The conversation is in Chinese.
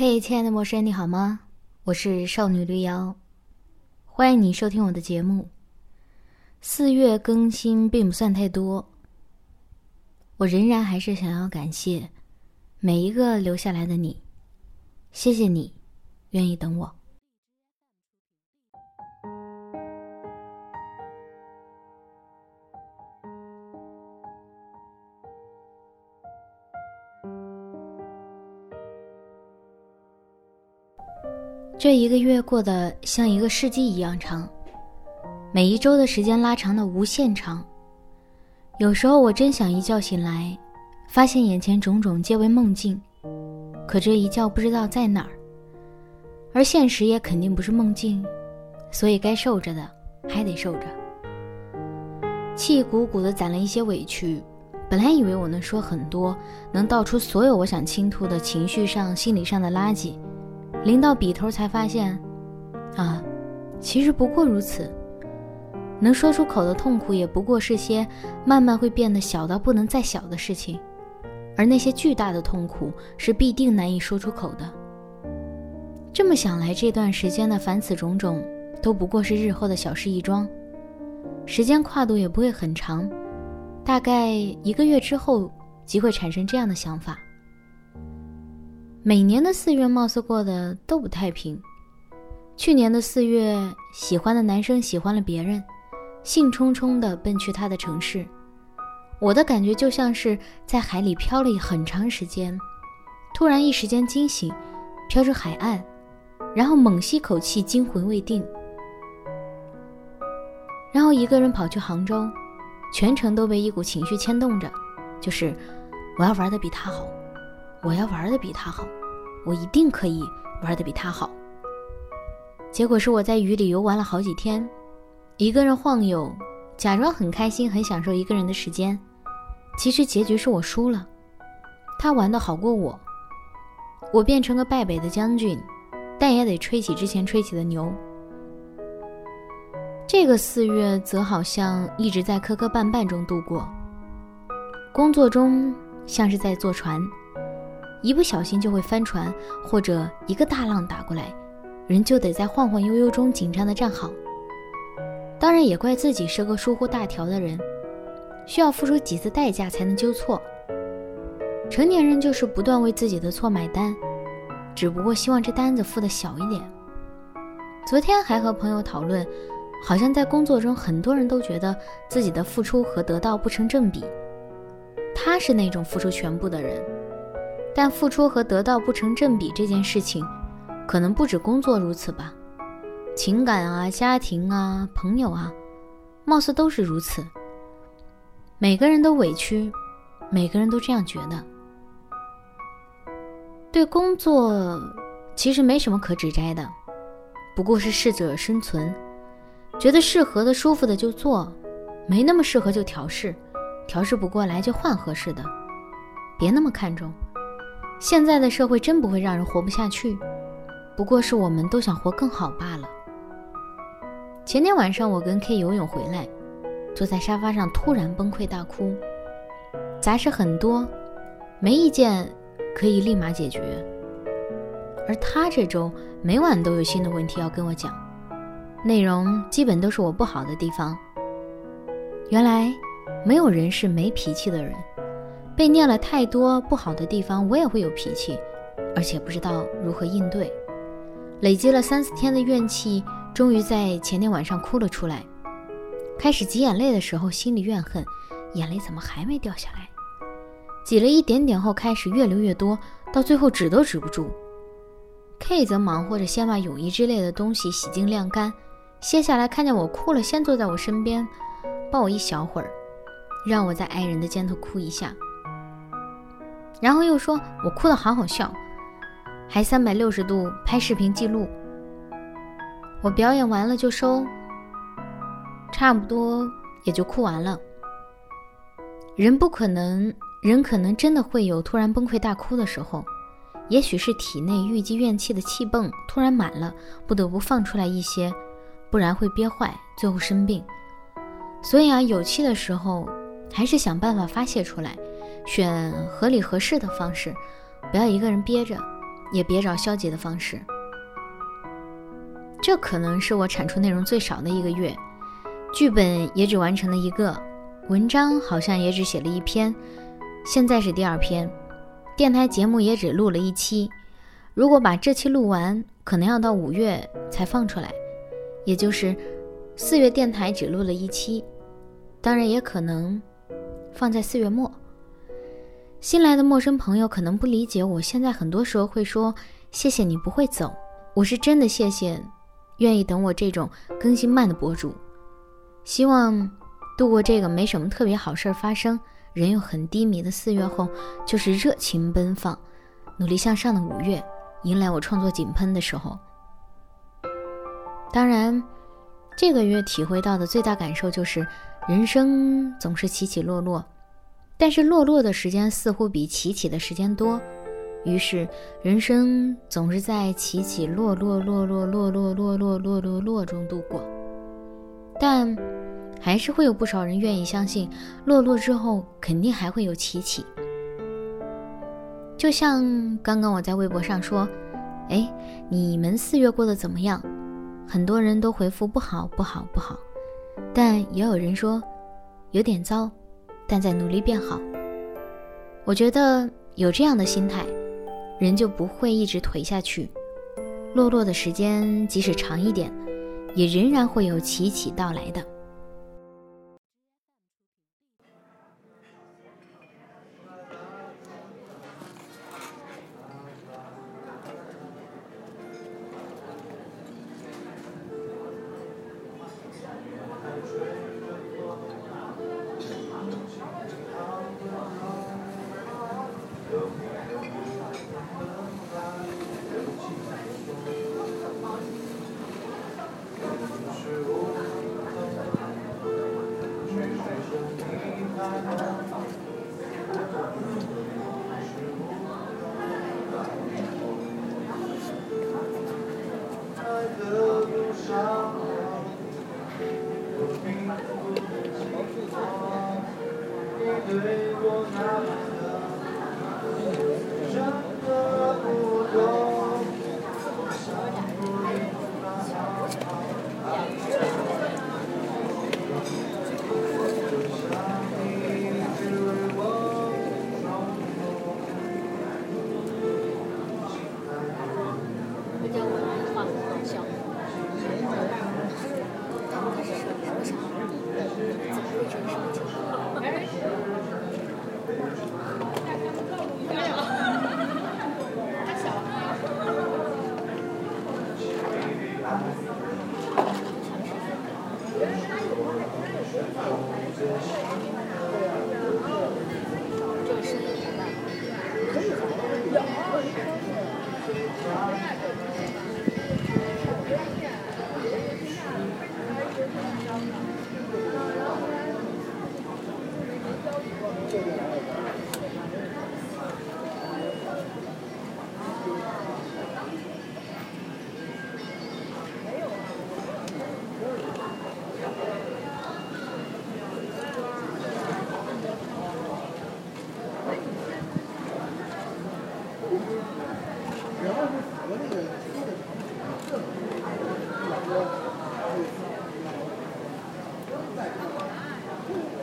嘿，亲爱的陌生人，你好吗？我是少女绿妖，欢迎你收听我的节目。四月更新并不算太多，我仍然还是想要感谢每一个留下来的你，谢谢你愿意等我。这一个月过得像一个世纪一样长，每一周的时间拉长的无限长。有时候我真想一觉醒来，发现眼前种种皆为梦境，可这一觉不知道在哪儿，而现实也肯定不是梦境，所以该受着的还得受着。气鼓鼓的攒了一些委屈，本来以为我能说很多，能道出所有我想倾吐的情绪上、心理上的垃圾。临到笔头才发现，啊，其实不过如此。能说出口的痛苦也不过是些慢慢会变得小到不能再小的事情，而那些巨大的痛苦是必定难以说出口的。这么想来，这段时间的凡此种种都不过是日后的小事一桩，时间跨度也不会很长，大概一个月之后即会产生这样的想法。每年的四月貌似过得都不太平。去年的四月，喜欢的男生喜欢了别人，兴冲冲地奔去他的城市。我的感觉就像是在海里漂了很长时间，突然一时间惊醒，飘着海岸，然后猛吸口气，惊魂未定，然后一个人跑去杭州，全程都被一股情绪牵动着，就是我要玩的比他好。我要玩的比他好，我一定可以玩的比他好。结果是我在雨里游玩了好几天，一个人晃悠，假装很开心，很享受一个人的时间。其实结局是我输了，他玩的好过我，我变成个败北的将军，但也得吹起之前吹起的牛。这个四月则好像一直在磕磕绊绊中度过，工作中像是在坐船。一不小心就会翻船，或者一个大浪打过来，人就得在晃晃悠悠中紧张的站好。当然也怪自己是个疏忽大条的人，需要付出几次代价才能纠错。成年人就是不断为自己的错买单，只不过希望这单子付的小一点。昨天还和朋友讨论，好像在工作中很多人都觉得自己的付出和得到不成正比，他是那种付出全部的人。但付出和得到不成正比这件事情，可能不止工作如此吧，情感啊、家庭啊、朋友啊，貌似都是如此。每个人都委屈，每个人都这样觉得。对工作，其实没什么可指摘的，不过是适者生存，觉得适合的、舒服的就做，没那么适合就调试，调试不过来就换合适的，别那么看重。现在的社会真不会让人活不下去，不过是我们都想活更好罢了。前天晚上我跟 K 游泳回来，坐在沙发上突然崩溃大哭，杂事很多，没一件可以立马解决。而他这周每晚都有新的问题要跟我讲，内容基本都是我不好的地方。原来没有人是没脾气的人。被念了太多不好的地方，我也会有脾气，而且不知道如何应对。累积了三四天的怨气，终于在前天晚上哭了出来。开始挤眼泪的时候，心里怨恨，眼泪怎么还没掉下来？挤了一点点后，开始越流越多，到最后止都止不住。K 则忙活着先把泳衣之类的东西洗净晾干，歇下来看见我哭了，先坐在我身边，抱我一小会儿，让我在爱人的肩头哭一下。然后又说我哭得好好笑，还三百六十度拍视频记录。我表演完了就收，差不多也就哭完了。人不可能，人可能真的会有突然崩溃大哭的时候，也许是体内郁积怨气的气泵突然满了，不得不放出来一些，不然会憋坏，最后生病。所以啊，有气的时候，还是想办法发泄出来。选合理合适的方式，不要一个人憋着，也别找消极的方式。这可能是我产出内容最少的一个月，剧本也只完成了一个，文章好像也只写了一篇，现在是第二篇，电台节目也只录了一期。如果把这期录完，可能要到五月才放出来，也就是四月电台只录了一期，当然也可能放在四月末。新来的陌生朋友可能不理解，我现在很多时候会说谢谢你不会走，我是真的谢谢愿意等我这种更新慢的博主。希望度过这个没什么特别好事儿发生，人又很低迷的四月后，就是热情奔放、努力向上的五月。迎来我创作井喷的时候。当然，这个月体会到的最大感受就是，人生总是起起落落，但是落落的时间似乎比起起的时间多，于是人生总是在起起落落落落落落落落落落落中度过。但还是会有不少人愿意相信，落落之后肯定还会有起起。就像刚刚我在微博上说：“哎，你们四月过得怎么样？”很多人都回复不好，不好，不好。但也有人说有点糟，但在努力变好。我觉得有这样的心态，人就不会一直颓下去。落落的时间即使长一点，也仍然会有起起到来的。然要是符合那个说的场景，你就能，就是说，就是说，就，